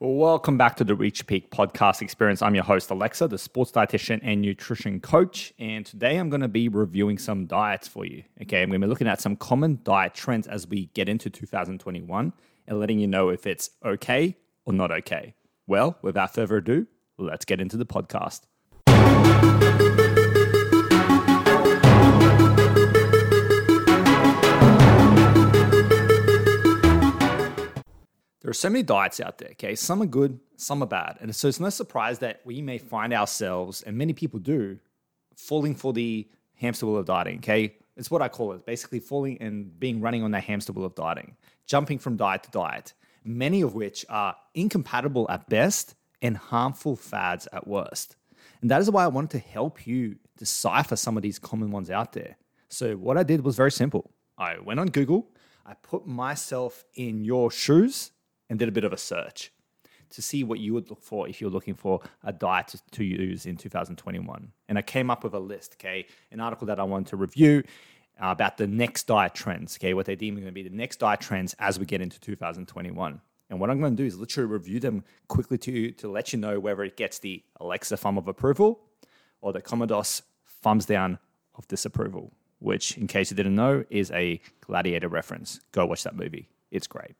Welcome back to the Reach Peak podcast experience. I'm your host, Aleksa, the sports dietitian and nutrition coach. And today I'm going to be reviewing some diets for you. Okay, I'm going to be looking at some common diet trends as we get into 2021 and letting you know if it's okay or not okay. Well, without further ado, let's get into the podcast. There are so many diets out there, okay? Some are good, some are bad. And so it's no surprise that we may find ourselves, and many people do, falling for the hamster wheel of dieting, okay? It's what I call it basically falling and being running on that hamster wheel of dieting, jumping from diet to diet, many of which are incompatible at best and harmful fads at worst. And that is why I wanted to help you decipher some of these common ones out there. So, what I did was very simple. I went on Google, I put myself in your shoes, and did a bit of a search to see what you would look for if you're looking for a diet to, use in 2021. And I came up with a list, okay, an article that I wanted to review uh, about the next diet trends, okay, what they deem going to be the next diet trends as we get into 2021. And what I'm going to do is literally review them quickly to, you to let you know whether it gets the Aleksa thumb of approval or the Commodus thumbs down of disapproval, which, in case you didn't know, is a gladiator reference. Go watch that movie. It's great.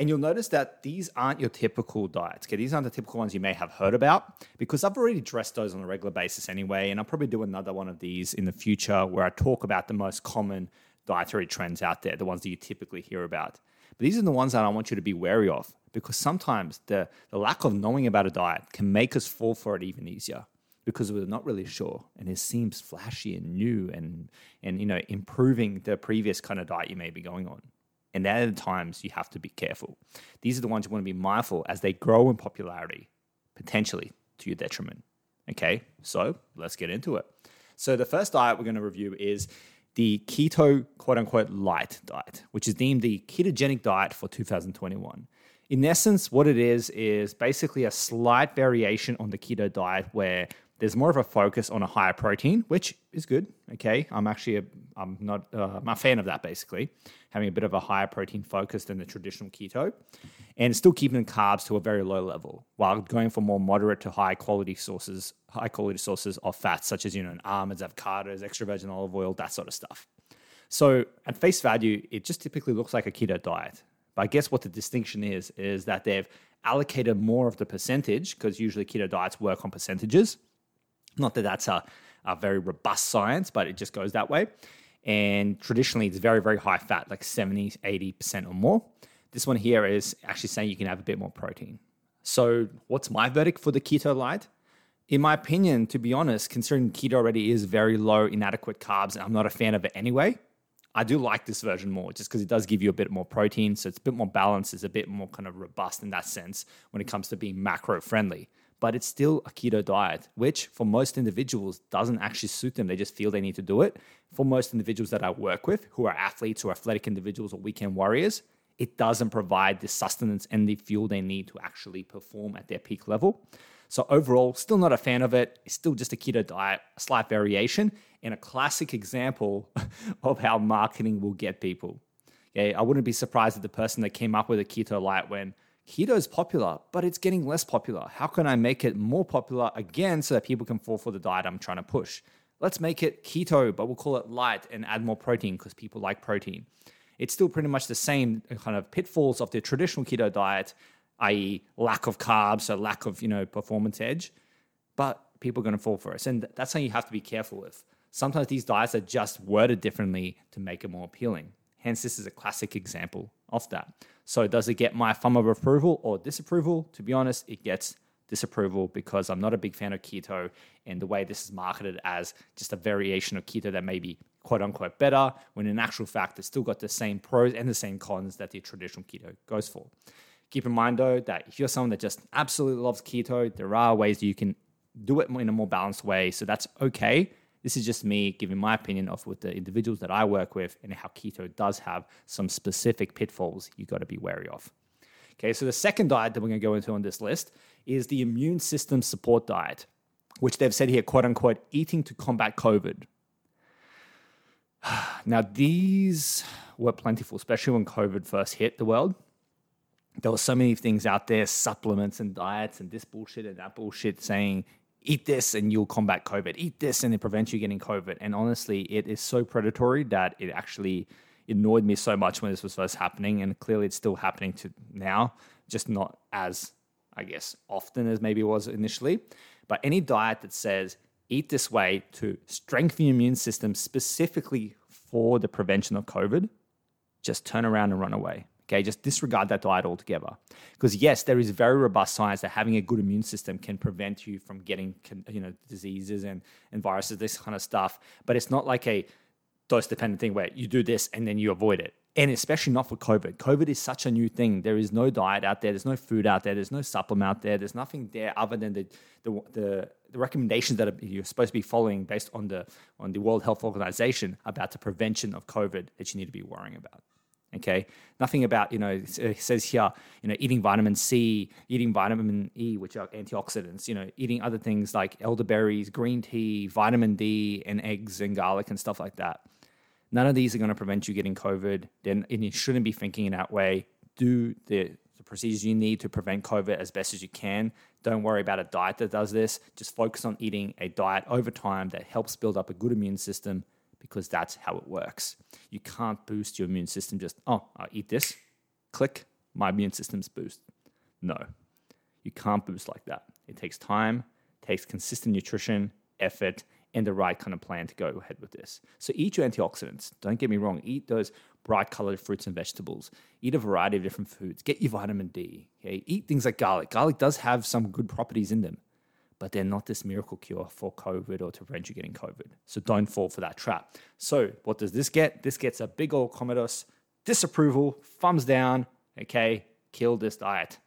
And you'll notice that these aren't your typical diets. Okay, these aren't the typical ones you may have heard about because I've already addressed those on a regular basis anyway. And I'll probably do another one of these in the future where I talk about the most common dietary trends out there, the ones that you typically hear about. But these are the ones that I want you to be wary of because sometimes the, the lack of knowing about a diet can make us fall for it even easier because we're not really sure and it seems flashy and new and and you know improving the previous kind of diet you may be going on and at the times you have to be careful. These are the ones you want to be mindful as they grow in popularity, potentially to your detriment. Okay, so let's get into it. So the first diet we're going to review is the keto quote unquote light diet, which is deemed the ketogenic diet for 2021. In essence, what it is is basically a slight variation on the keto diet where there's more of a focus on a higher protein, which is good. Okay, I'm actually a, I'm not uh, I'm a fan of that. Basically, having a bit of a higher protein focus than the traditional keto, and still keeping the carbs to a very low level while going for more moderate to high quality sources, high quality sources of fats such as you know almonds, avocados, extra virgin olive oil, that sort of stuff. So at face value, it just typically looks like a keto diet. But I guess what the distinction is is that they've allocated more of the percentage because usually keto diets work on percentages not that that's a, a very robust science, but it just goes that way. And traditionally, it's very, very high fat, like 70, 80% or more. This one here is actually saying you can have a bit more protein. So, what's my verdict for the keto light? In my opinion, to be honest, considering keto already is very low, inadequate carbs, and I'm not a fan of it anyway, I do like this version more just because it does give you a bit more protein. So, it's a bit more balanced, it's a bit more kind of robust in that sense when it comes to being macro friendly but it's still a keto diet, which for most individuals doesn't actually suit them. They just feel they need to do it. For most individuals that I work with who are athletes or athletic individuals or weekend warriors, it doesn't provide the sustenance and the fuel they need to actually perform at their peak level. So, overall, still not a fan of it. It's still just a keto diet, a slight variation, and a classic example of how marketing will get people. Okay, I wouldn't be surprised if the person that came up with a keto light when keto is popular, but it's getting less popular. How can I make it more popular again so that people can fall for the diet I'm trying to push? Let's make it keto, but we'll call it light and add more protein because people like protein. It's still pretty much the same uh, kind of pitfalls of the traditional keto diet, i.e., lack of carbs, so lack of you know performance edge. But people are going to fall for it, and that's something you have to be careful with. Sometimes these diets are just worded differently to make it more appealing. Hence, this is a classic example of that. So, does it get my thumb of approval or disapproval? To be honest, it gets disapproval because I'm not a big fan of keto and the way this is marketed as just a variation of keto that may be quote unquote better, when in actual fact, it's still got the same pros and the same cons that the traditional keto goes for. Keep in mind though that if you're someone that just absolutely loves keto, there are ways you can do it in a more balanced way. So that's okay. This is just me giving my opinion of with the individuals that I work with and how keto does have some specific pitfalls you got to be wary of. Okay, so the second diet that we're going to go into on this list is the immune system support diet, which they've said here, quote unquote, eating to combat COVID. Now, these were plentiful, especially when COVID first hit the world. there were so many things out there, supplements and diets and this bullshit and that bullshit saying eat this and you'll combat COVID, eat this and it prevents you getting COVID. And honestly, it is so predatory that it actually annoyed me so much when this was first happening. And clearly it's still happening to now, just not as, I guess, often as maybe it was initially. But any diet that says eat this way to strengthen your immune system specifically for the prevention of COVID, just turn around and run away. Okay, just disregard that diet altogether. Because yes, there is very robust science that having a good immune system can prevent you from getting you know diseases and, and viruses, this kind of stuff. But it's not like a dose dependent thing where you do this and then you avoid it. And especially not for COVID. COVID is such a new thing. There is no diet out there. There's no food out there. There's no supplement out there. There's nothing there other than the the, the, the recommendations that you're supposed to be following based on the on the World Health Organization about the prevention of COVID that you need to be worrying about. Okay, nothing about you know it uh, says here you know eating vitamin C, eating vitamin E, which are antioxidants. You know, eating other things like elderberries, green tea, vitamin D, and eggs and garlic and stuff like that. None of these are going to prevent you getting COVID. Then and you shouldn't be thinking in that way. Do the, the procedures you need to prevent COVID as best as you can. Don't worry about a diet that does this. Just focus on eating a diet over time that helps build up a good immune system because that's how it works. You can't boost your immune system just, oh, i eat this, click, my immune system's boost. No, you can't boost like that. It takes time, takes consistent nutrition, effort, and the right kind of plan to go ahead with this. So eat your antioxidants. Don't get me wrong. Eat those bright colored fruits and vegetables. Eat a variety of different foods. Get your vitamin D. Okay? Eat things like garlic. Garlic does have some good properties in them but they're not this miracle cure for COVID or to prevent you getting COVID. So don't fall for that trap. So what does this get? This gets a big old Commodus disapproval, thumbs down. Okay, kill this diet.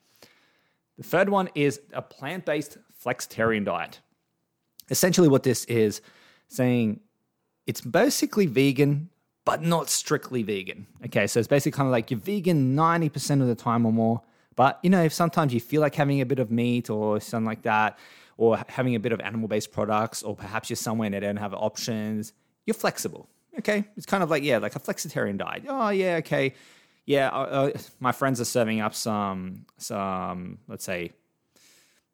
The third one is a plant based flexitarian diet. Essentially, what this is saying it's basically vegan, but not strictly vegan. Okay, so it's basically kind of like you're vegan 90% of the time or more. But you know, if sometimes you feel like having a bit of meat or something like that, or having a bit of animal based products, or perhaps you're somewhere and they don't have options, you're flexible. Okay. It's kind of like, yeah, like a flexitarian diet. Oh, yeah, okay. Yeah, uh, uh, my friends are serving up some, some, let's say,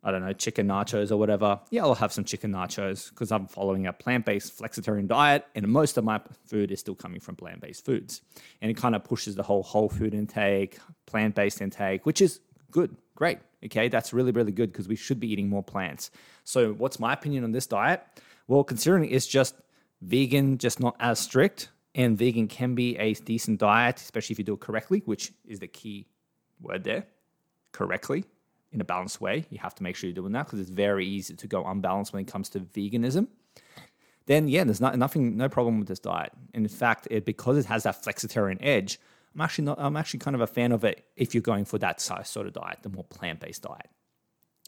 I don't know, chicken nachos or whatever. Yeah, I'll have some chicken nachos because I'm following a plant based flexitarian diet, and most of my food is still coming from plant based foods. And it kind of pushes the whole whole food intake, plant based intake, which is good, great. Okay, that's really, really good because we should be eating more plants. So, what's my opinion on this diet? Well, considering it's just vegan, just not as strict, and vegan can be a decent diet, especially if you do it correctly, which is the key word there correctly in a balanced way. You have to make sure you're doing that because it's very easy to go unbalanced when it comes to veganism. Then, yeah, there's not, nothing, no problem with this diet. In fact, it, because it has that flexitarian edge, I'm actually not. I'm actually kind of a fan of it if you're going for that sort of diet, the more plant-based diet.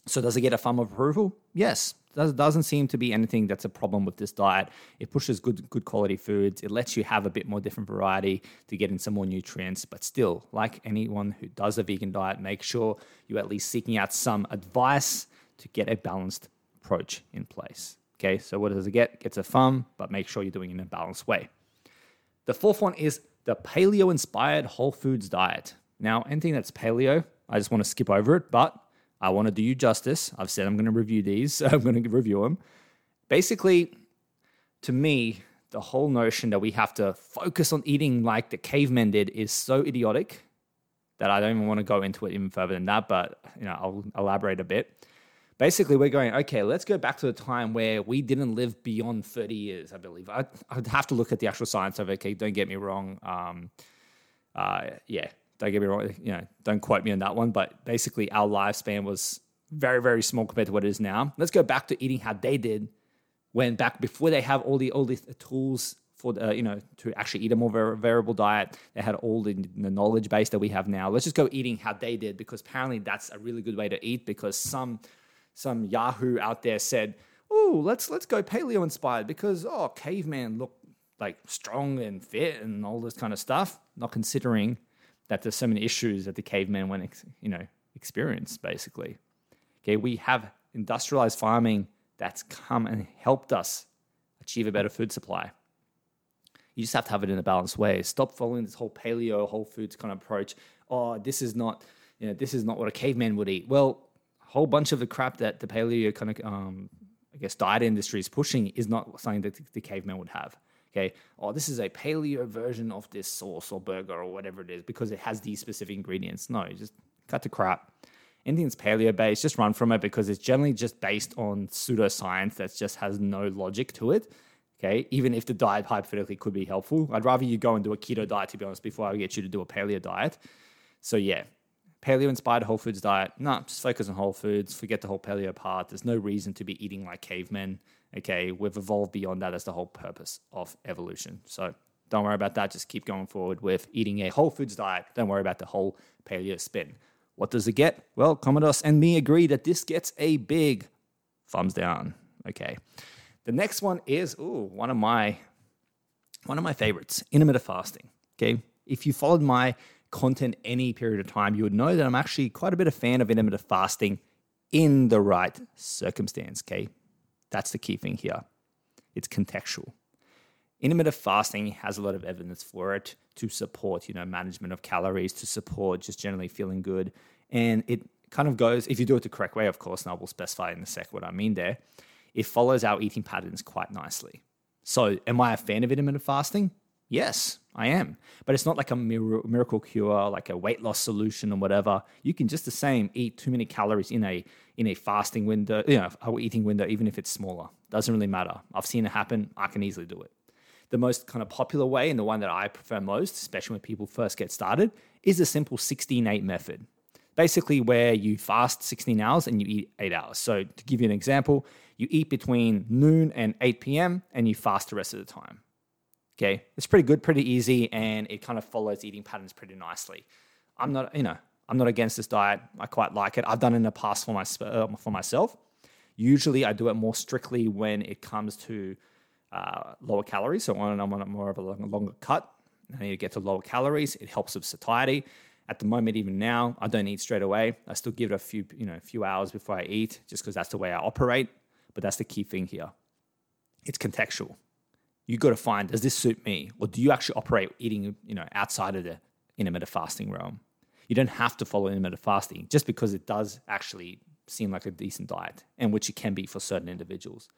So does it get a thumb of approval? Yes. There doesn't seem to be anything that's a problem with this diet. It pushes good good quality foods. It lets you have a bit more different variety to get in some more nutrients. But still, like anyone who does a vegan diet, make sure you're at least seeking out some advice to get a balanced approach in place. Okay, so what does it get? Gets a thumb, but make sure you're doing it in a balanced way. The fourth one is the paleo inspired whole foods diet. Now, anything that's paleo, I just want to skip over it, but I want to do you justice. I've said I'm going to review these, so I'm going to review them. Basically, to me, the whole notion that we have to focus on eating like the cavemen did is so idiotic that I don't even want to go into it even further than that, but you know, I'll elaborate a bit basically we're going okay let's go back to the time where we didn't live beyond 30 years i believe. I, would have to look at the actual science of it okay? Don't get me wrong um, uh, yeah don't get me wrong you know don't quote me on that one but basically our lifespan was very very small compared to what it is now. Let's go back to eating how they did when back before they have all the all these tools for the, uh, you know to actually eat a more variable diet. They had all the, the knowledge base that we have now. Let's just go eating how they did because apparently that's a really good way to eat because some some Yahoo out there said, "Oh, let's let's go paleo inspired because oh, caveman look like strong and fit and all this kind of stuff." Not considering that there's so many issues that the caveman went, you know, experienced basically. Okay, we have industrialized farming that's come and helped us achieve a better food supply. You just have to have it in a balanced way. Stop following this whole paleo, whole foods kind of approach. Oh, this is not you know, this is not what a caveman would eat. Well, whole bunch of the crap that the paleo kind of, um, I guess, diet industry is pushing is not something that the caveman would have. Okay, oh, this is a paleo version of this sauce or burger or whatever it is because it has these specific ingredients. No, just cut the crap. That's paleo based, just run from it because it's generally just based on pseudoscience that just has no logic to it. Okay, even if the diet hypothetically could be helpful, I'd rather you go and do a keto diet to be honest before I get you to do a paleo diet. So yeah, paleo inspired whole foods diet. No, just focus on whole foods. Forget the whole paleo part. There's no reason to be eating like cavemen. Okay, we've evolved beyond that. That's the whole purpose of evolution. So don't worry about that. Just keep going forward with eating a whole foods diet. Don't worry about the whole paleo spin. What does it get? Well, Commodus and me agree that this gets a big thumbs down. Okay. The next one is ooh, one of my one of my favorites, intermittent fasting. Okay. If you followed my content any period of time, you would know that I'm actually quite a bit of fan of intermittent fasting in the right circumstance. Okay. That's the key thing here. It's contextual. Intermittent fasting has a lot of evidence for it to support, you know, management of calories, to support just generally feeling good. And it kind of goes, if you do it the correct way, of course, and I will specify in a sec what I mean there, it follows our eating patterns quite nicely. So, am I a fan of intermittent fasting? Yes, I am. But it's not like a miracle cure, like a weight loss solution or whatever. You can just the same eat too many calories in a in a fasting window, you know, eating window, even if it's smaller. Doesn't really matter. I've seen it happen. I can easily do it. The most kind of popular way and the one that I prefer most, especially when people first get started, is a simple 16-8 method. Basically, where you fast 16 hours and you eat eight hours. So, to give you an example, you eat between noon and 8 p.m. and you fast the rest of the time. Okay, it's pretty good, pretty easy, and it kind of follows eating patterns pretty nicely. I'm not, you know, I'm not against this diet. I quite like it. I've done it in the past for my uh, for myself. Usually, I do it more strictly when it comes to uh, lower calories. So when I'm on more of a longer cut, I need to get to lower calories. It helps with satiety. At the moment, even now, I don't eat straight away. I still give it a few, you know, a few hours before I eat, just because that's the way I operate. But that's the key thing here. It's contextual you got to find does this suit me? Or do you actually operate eating you know outside of the intermittent fasting realm? You don't have to follow intermittent fasting just because it does actually seem like a decent diet and which it can be for certain individuals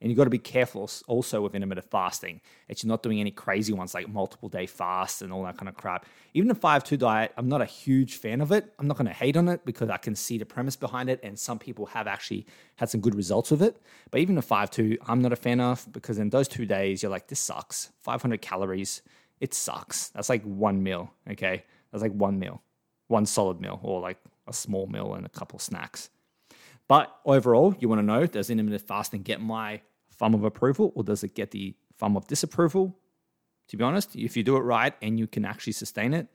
and you've got to be careful also with intermittent fasting that you're not doing any crazy ones like multiple day fasts and all that kind of crap. Even the 5 2 diet, I'm not a huge fan of it. I'm not going to hate on it because I can see the premise behind it. And some people have actually had some good results with it. But even the 5 2, I'm not a fan of because in those two days, you're like, this sucks. 500 calories, it sucks. That's like one meal, okay? That's like one meal, one solid meal, or like a small meal and a couple snacks. But overall, you want to know does intermittent fasting get my thumb of approval or does it get the thumb of disapproval? To be honest, if you do it right and you can actually sustain it,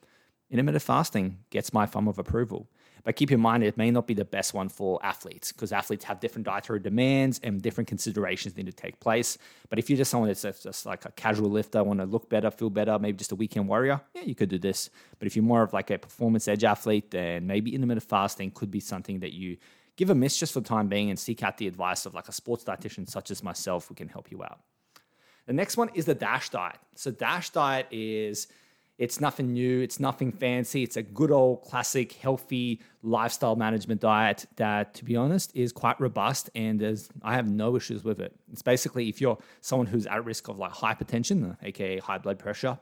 intermittent fasting gets my thumb of approval. But keep in mind, it may not be the best one for athletes because athletes have different dietary demands and different considerations need to take place. But if you're just someone that's just like a casual lifter, want to look better, feel better, maybe just a weekend warrior, yeah, you could do this. But if you're more of like a performance edge athlete, then maybe intermittent fasting could be something that you give a miss just for the time being and seek out the advice of like a sports dietitian such as myself who can help you out. The next one is the DASH diet. So DASH diet is it's nothing new, it's nothing fancy. It's a good old classic healthy lifestyle management diet that to be honest is quite robust and there's I have no issues with it. It's basically if you're someone who's at risk of like hypertension, aka high blood pressure,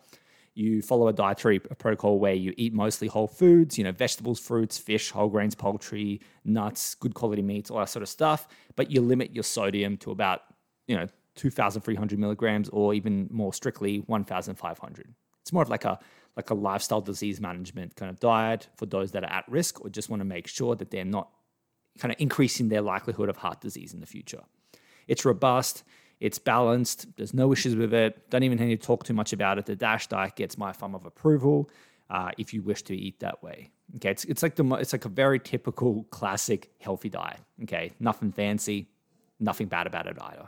you follow a dietary protocol where you eat mostly whole foods, you know, vegetables, fruits, fish, whole grains, poultry, nuts, good quality meats, all that sort of stuff. But you limit your sodium to about, you know, 2,300 milligrams or even more strictly 1,500. It's more of like a like a lifestyle disease management kind of diet for those that are at risk or just want to make sure that they're not kind of increasing their likelihood of heart disease in the future. It's robust. It's balanced. There's no issues with it. Don't even need to talk too much about it. The Dash diet gets my thumb of approval uh, if you wish to eat that way. Okay, it's, it's like the it's like a very typical classic healthy diet. Okay, nothing fancy, nothing bad about it either.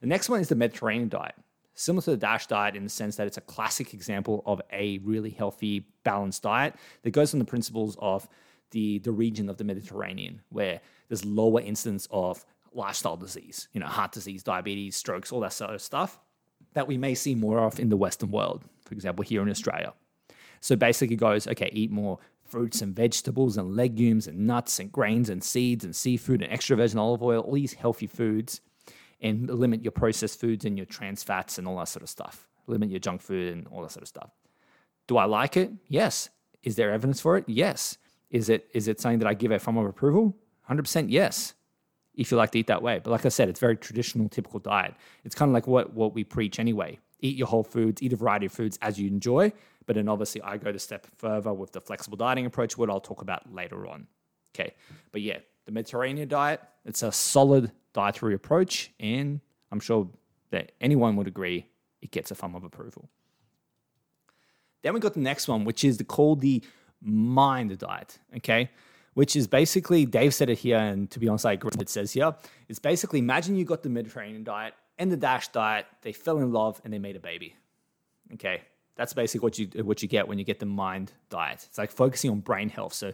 The next one is the Mediterranean diet, similar to the Dash diet in the sense that it's a classic example of a really healthy, balanced diet that goes on the principles of the the region of the Mediterranean, where there's lower incidence of lifestyle disease, you know, heart disease, diabetes, strokes, all that sort of stuff that we may see more of in the Western world, for example, here in Australia. So basically, it goes okay, eat more fruits and vegetables and legumes and nuts and grains and seeds and seafood and extra virgin olive oil, all these healthy foods, and limit your processed foods and your trans fats and all that sort of stuff. Limit your junk food and all that sort of stuff. Do I like it? Yes. Is there evidence for it? Yes. Is it is it something that I give a form of approval? 100% yes. If you like to eat that way. But like I said, it's very traditional, typical diet. It's kind of like what, what we preach anyway. Eat your whole foods, eat a variety of foods as you enjoy. But then obviously I go the step further with the flexible dieting approach, what I'll talk about later on. Okay. But yeah, the Mediterranean diet, it's a solid dietary approach. And I'm sure that anyone would agree it gets a thumb of approval. Then we got the next one, which is the, called the mind diet. Okay. Which is basically, Dave said it here, and to be honest, I agree. It says here, it's basically imagine you got the Mediterranean diet and the Dash diet, they fell in love and they made a baby. Okay. That's basically what you what you get when you get the mind diet. It's like focusing on brain health. So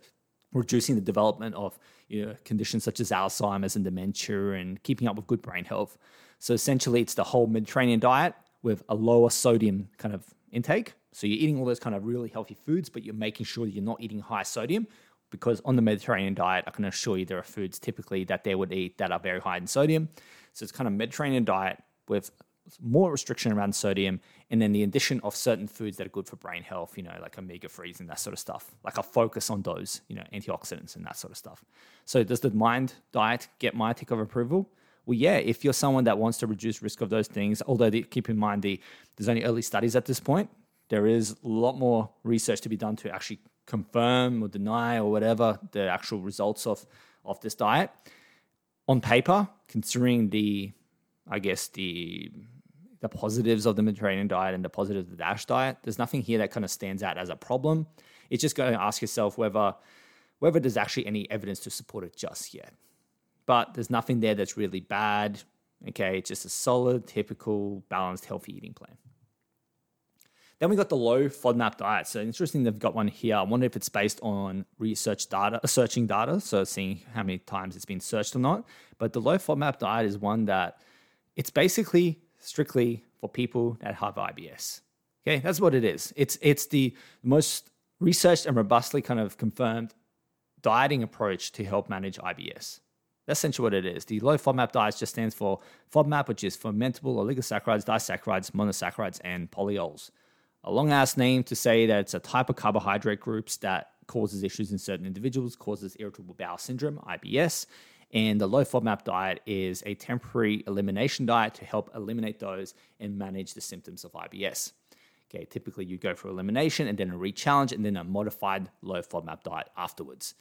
reducing the development of you know, conditions such as Alzheimer's and dementia and keeping up with good brain health. So essentially, it's the whole Mediterranean diet with a lower sodium kind of intake. So you're eating all those kind of really healthy foods, but you're making sure you're not eating high sodium because on the Mediterranean diet, I can assure you there are foods typically that they would eat that are very high in sodium. So it's kind of Mediterranean diet with more restriction around sodium, and then the addition of certain foods that are good for brain health, you know, like omega 3s and that sort of stuff. Like a focus on those, you know, antioxidants and that sort of stuff. So does the mind diet get my tick of approval? Well, yeah, if you're someone that wants to reduce risk of those things, although the, keep in mind the there's only early studies at this point, there is a lot more research to be done to actually confirm or deny or whatever the actual results of of this diet. On paper, considering the, I guess the the positives of the Mediterranean diet and the positives of the DASH diet, there's nothing here that kind of stands out as a problem. It's just going to ask yourself whether whether there's actually any evidence to support it just yet. But there's nothing there that's really bad. Okay, it's just a solid, typical, balanced, healthy eating plan. Then we got the low FODMAP diet. So interesting, they've got one here. I wonder if it's based on research data, uh, searching data, so seeing how many times it's been searched or not. But the low FODMAP diet is one that it's basically strictly for people that have IBS. Okay, that's what it is. It's it's the most researched and robustly kind of confirmed dieting approach to help manage IBS. That's essentially what it is. The low FODMAP diet just stands for FODMAP, which is fermentable oligosaccharides, disaccharides, monosaccharides, and polyols a long ass name to say that it's a type of carbohydrate groups that causes issues in certain individuals, causes irritable bowel syndrome, IBS. And the low FODMAP diet is a temporary elimination diet to help eliminate those and manage the symptoms of IBS. Okay, typically you go for elimination and then a re-challenge and then a modified low FODMAP diet afterwards.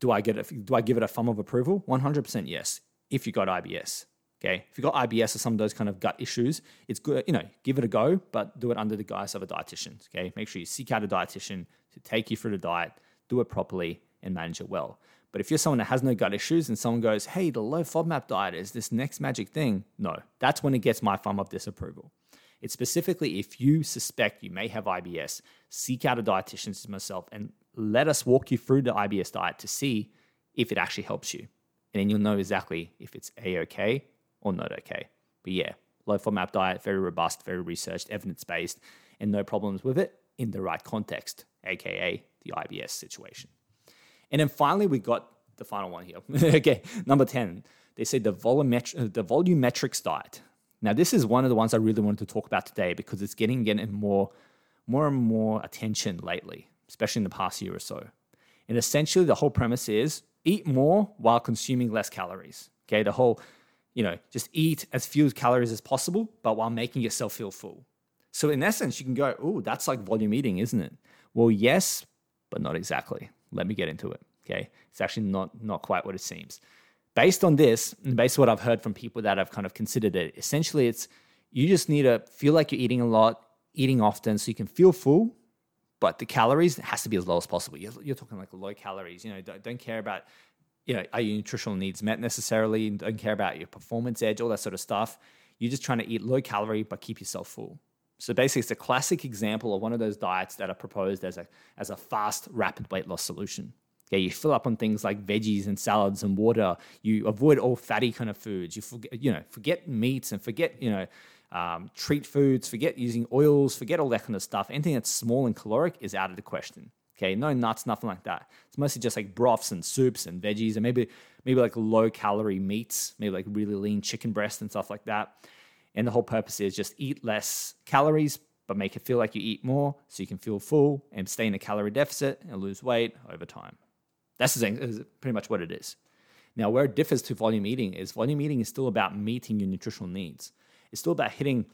Do I get? Do I give it a thumb of approval? 100% yes. If you got IBS, Okay, if you've got IBS or some of those kind of gut issues, it's good, you know, give it a go, but do it under the guise of a dietitian. Okay, make sure you seek out a dietitian to take you through the diet, do it properly, and manage it well. But if you're someone that has no gut issues and someone goes, hey, the low FODMAP diet is this next magic thing, no, that's when it gets my thumb of disapproval. It's specifically if you suspect you may have IBS, seek out a dietitian as myself and let us walk you through the IBS diet to see if it actually helps you. And then you'll know exactly if it's A OK or not okay. But yeah, low FODMAP diet, very robust, very researched, evidence based, and no problems with it in the right context, aka the IBS situation. And then finally, we got the final one here. okay, number 10. They say the, volumetri- uh, the volumetrics diet. Now, this is one of the ones I really wanted to talk about today because it's getting getting more, more and more attention lately, especially in the past year or so. And essentially, the whole premise is eat more while consuming less calories. Okay, the whole you know, just eat as few calories as possible, but while making yourself feel full. So in essence, you can go, oh, that's like volume eating, isn't it? Well, yes, but not exactly. Let me get into it. Okay. It's actually not not quite what it seems. Based on this, and based on what I've heard from people that have kind of considered it, essentially it's you just need to feel like you're eating a lot, eating often, so you can feel full, but the calories has to be as low as possible. You're, you're talking like low calories. You know, don't, don't care about you know, are your nutritional needs met necessarily? And don't care about your performance edge, all that sort of stuff. You're just trying to eat low calorie but keep yourself full. So basically, it's a classic example of one of those diets that are proposed as a as a fast, rapid weight loss solution. Okay, you fill up on things like veggies and salads and water. You avoid all fatty kind of foods. You forget, you know, forget meats and forget, you know, um, treat foods. Forget using oils. Forget all that kind of stuff. Anything that's small and caloric is out of the question. Okay, no nuts, nothing like that. It's mostly just like broths and soups and veggies and maybe maybe like low calorie meats, maybe like really lean chicken breast and stuff like that. And the whole purpose is just eat less calories, but make it feel like you eat more so you can feel full and stay in a calorie deficit and lose weight over time. That's pretty much what it is. Now, where it differs to volume eating is volume eating is still about meeting your nutritional needs. It's still about hitting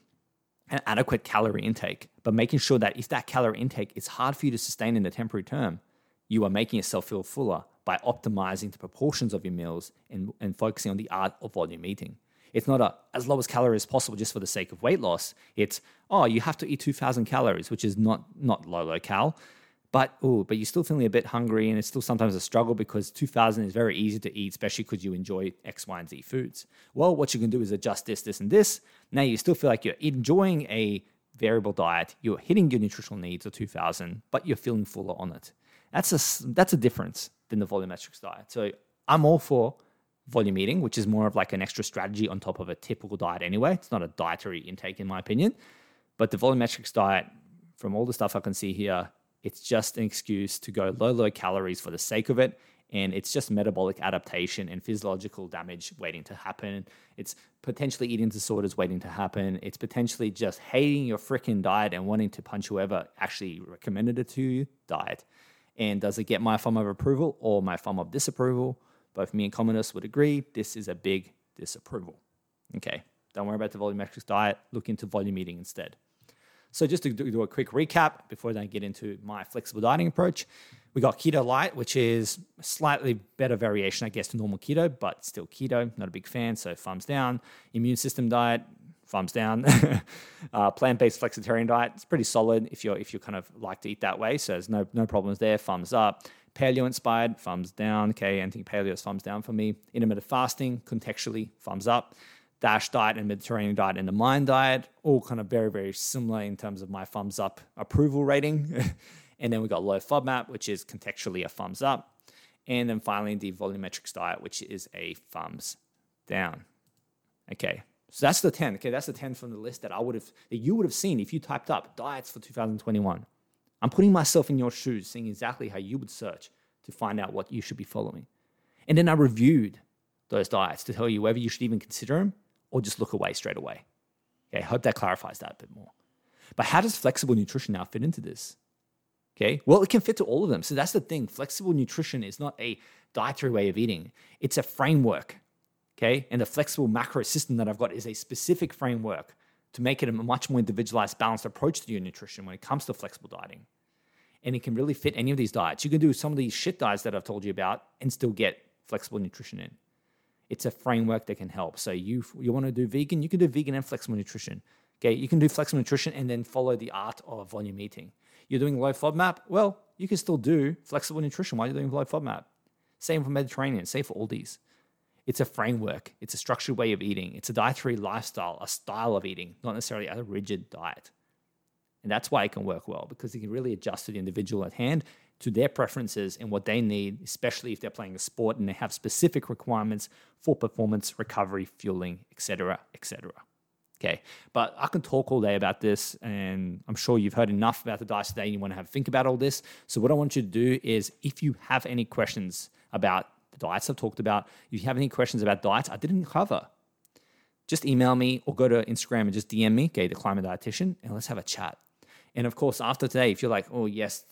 an adequate calorie intake, but making sure that if that calorie intake is hard for you to sustain in the temporary term, you are making yourself feel fuller by optimizing the proportions of your meals and, and focusing on the art of volume eating. It's not a as low as calories as possible just for the sake of weight loss. It's oh, you have to eat 2,000 calories, which is not not low low cal, but oh, but you're still feeling a bit hungry, and it's still sometimes a struggle because 2,000 is very easy to eat, especially because you enjoy X, Y, and Z foods. Well, what you can do is adjust this, this, and this. Now you still feel like you're enjoying a variable diet. You're hitting your nutritional needs of 2,000, but you're feeling fuller on it. That's a that's a difference than the volumetrics diet. So I'm all for volume eating, which is more of like an extra strategy on top of a typical diet anyway. It's not a dietary intake, in my opinion. But the volumetrics diet, from all the stuff I can see here, it's just an excuse to go low, low calories for the sake of it. And it's just metabolic adaptation and physiological damage waiting to happen. It's potentially eating disorders waiting to happen. It's potentially just hating your freaking diet and wanting to punch whoever actually recommended it to you diet. And does it get my thumb of approval or my thumb of disapproval? Both me and Commodus would agree this is a big disapproval. Okay, don't worry about the volumetrics diet. Look into volume eating instead. So just to do a quick recap before I get into my flexible dieting approach, we got keto light, which is slightly better variation, I guess, to normal keto, but still keto. Not a big fan, so thumbs down. Immune system diet, thumbs down. uh, plant-based flexitarian diet, it's pretty solid if you're if you kind of like to eat that way. So there's no no problems there. Thumbs up. Paleo inspired, thumbs down. Okay, anything paleo is thumbs down for me. Intermittent fasting, contextually, thumbs up. Dash diet and Mediterranean diet and the Mind diet, all kind of very, very similar in terms of my thumbs up approval rating. and then we got low FODMAP, which is contextually a thumbs up. And then finally, the volumetrics diet, which is a thumbs down. Okay, so that's the 10. Okay, that's the 10 from the list that I would have, that you would have seen if you typed up diets for 2021. I'm putting myself in your shoes, seeing exactly how you would search to find out what you should be following. And then I reviewed those diets to tell you whether you should even consider them or just look away straight away. Okay, I hope that clarifies that a bit more. But how does flexible nutrition now fit into this? Okay, well, it can fit to all of them. So that's the thing. Flexible nutrition is not a dietary way of eating, it's a framework. Okay, and the flexible macro system that I've got is a specific framework to make it a much more individualized, balanced approach to your nutrition when it comes to flexible dieting. And it can really fit any of these diets. You can do some of these shit diets that I've told you about and still get flexible nutrition in. It's a framework that can help. So you you want to do vegan, you can do vegan and flexible nutrition. Okay, you can do flexible nutrition and then follow the art of volume eating. You're doing low FODMAP, well, you can still do flexible nutrition while you're doing low FODMAP. Same for Mediterranean, same for all these. It's a framework, it's a structured way of eating, it's a dietary lifestyle, a style of eating, not necessarily a rigid diet. And that's why it can work well because you can really adjust to the individual at hand, to their preferences and what they need, especially if they're playing a sport and they have specific requirements for performance, recovery, fueling, etc., etc. Okay, but I can talk all day about this, and I'm sure you've heard enough about the diet today and you want to have think about all this. So, what I want you to do is if you have any questions about the diets I've talked about, if you have any questions about diets I didn't cover, just email me or go to Instagram and just DM me, okay, the climbing dietitian, and let's have a chat. And of course, after today, if you're like, oh yes,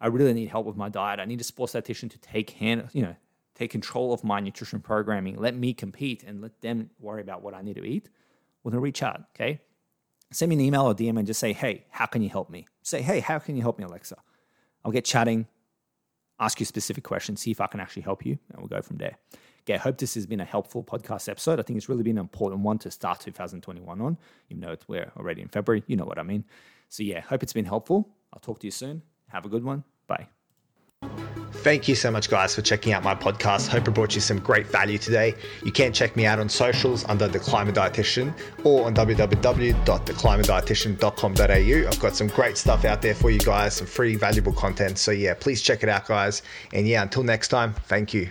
I really need help with my diet, I need a sports dietitian to take hand, you know, take control of my nutrition programming, let me compete and let them worry about what I need to eat, well then reach out, okay? Send me an email or DM and just say, hey, how can you help me? Say, hey, how can you help me, Aleksa? I'll get chatting, ask you specific questions, see if I can actually help you, and we'll go from there. Okay, I hope this has been a helpful podcast episode. I think it's really been an important one to start 2021 on, even though we're already in February. You know what I mean. So, yeah, hope it's been helpful. I'll talk to you soon. Have a good one. Bye. Thank you so much, guys, for checking out my podcast. Hope it brought you some great value today. You can check me out on socials under The Climbing Dietitian or on www.theclimbingdietitian.com.au. I've got some great stuff out there for you guys, some free, valuable content. So, yeah, please check it out, guys. And yeah, until next time, thank you.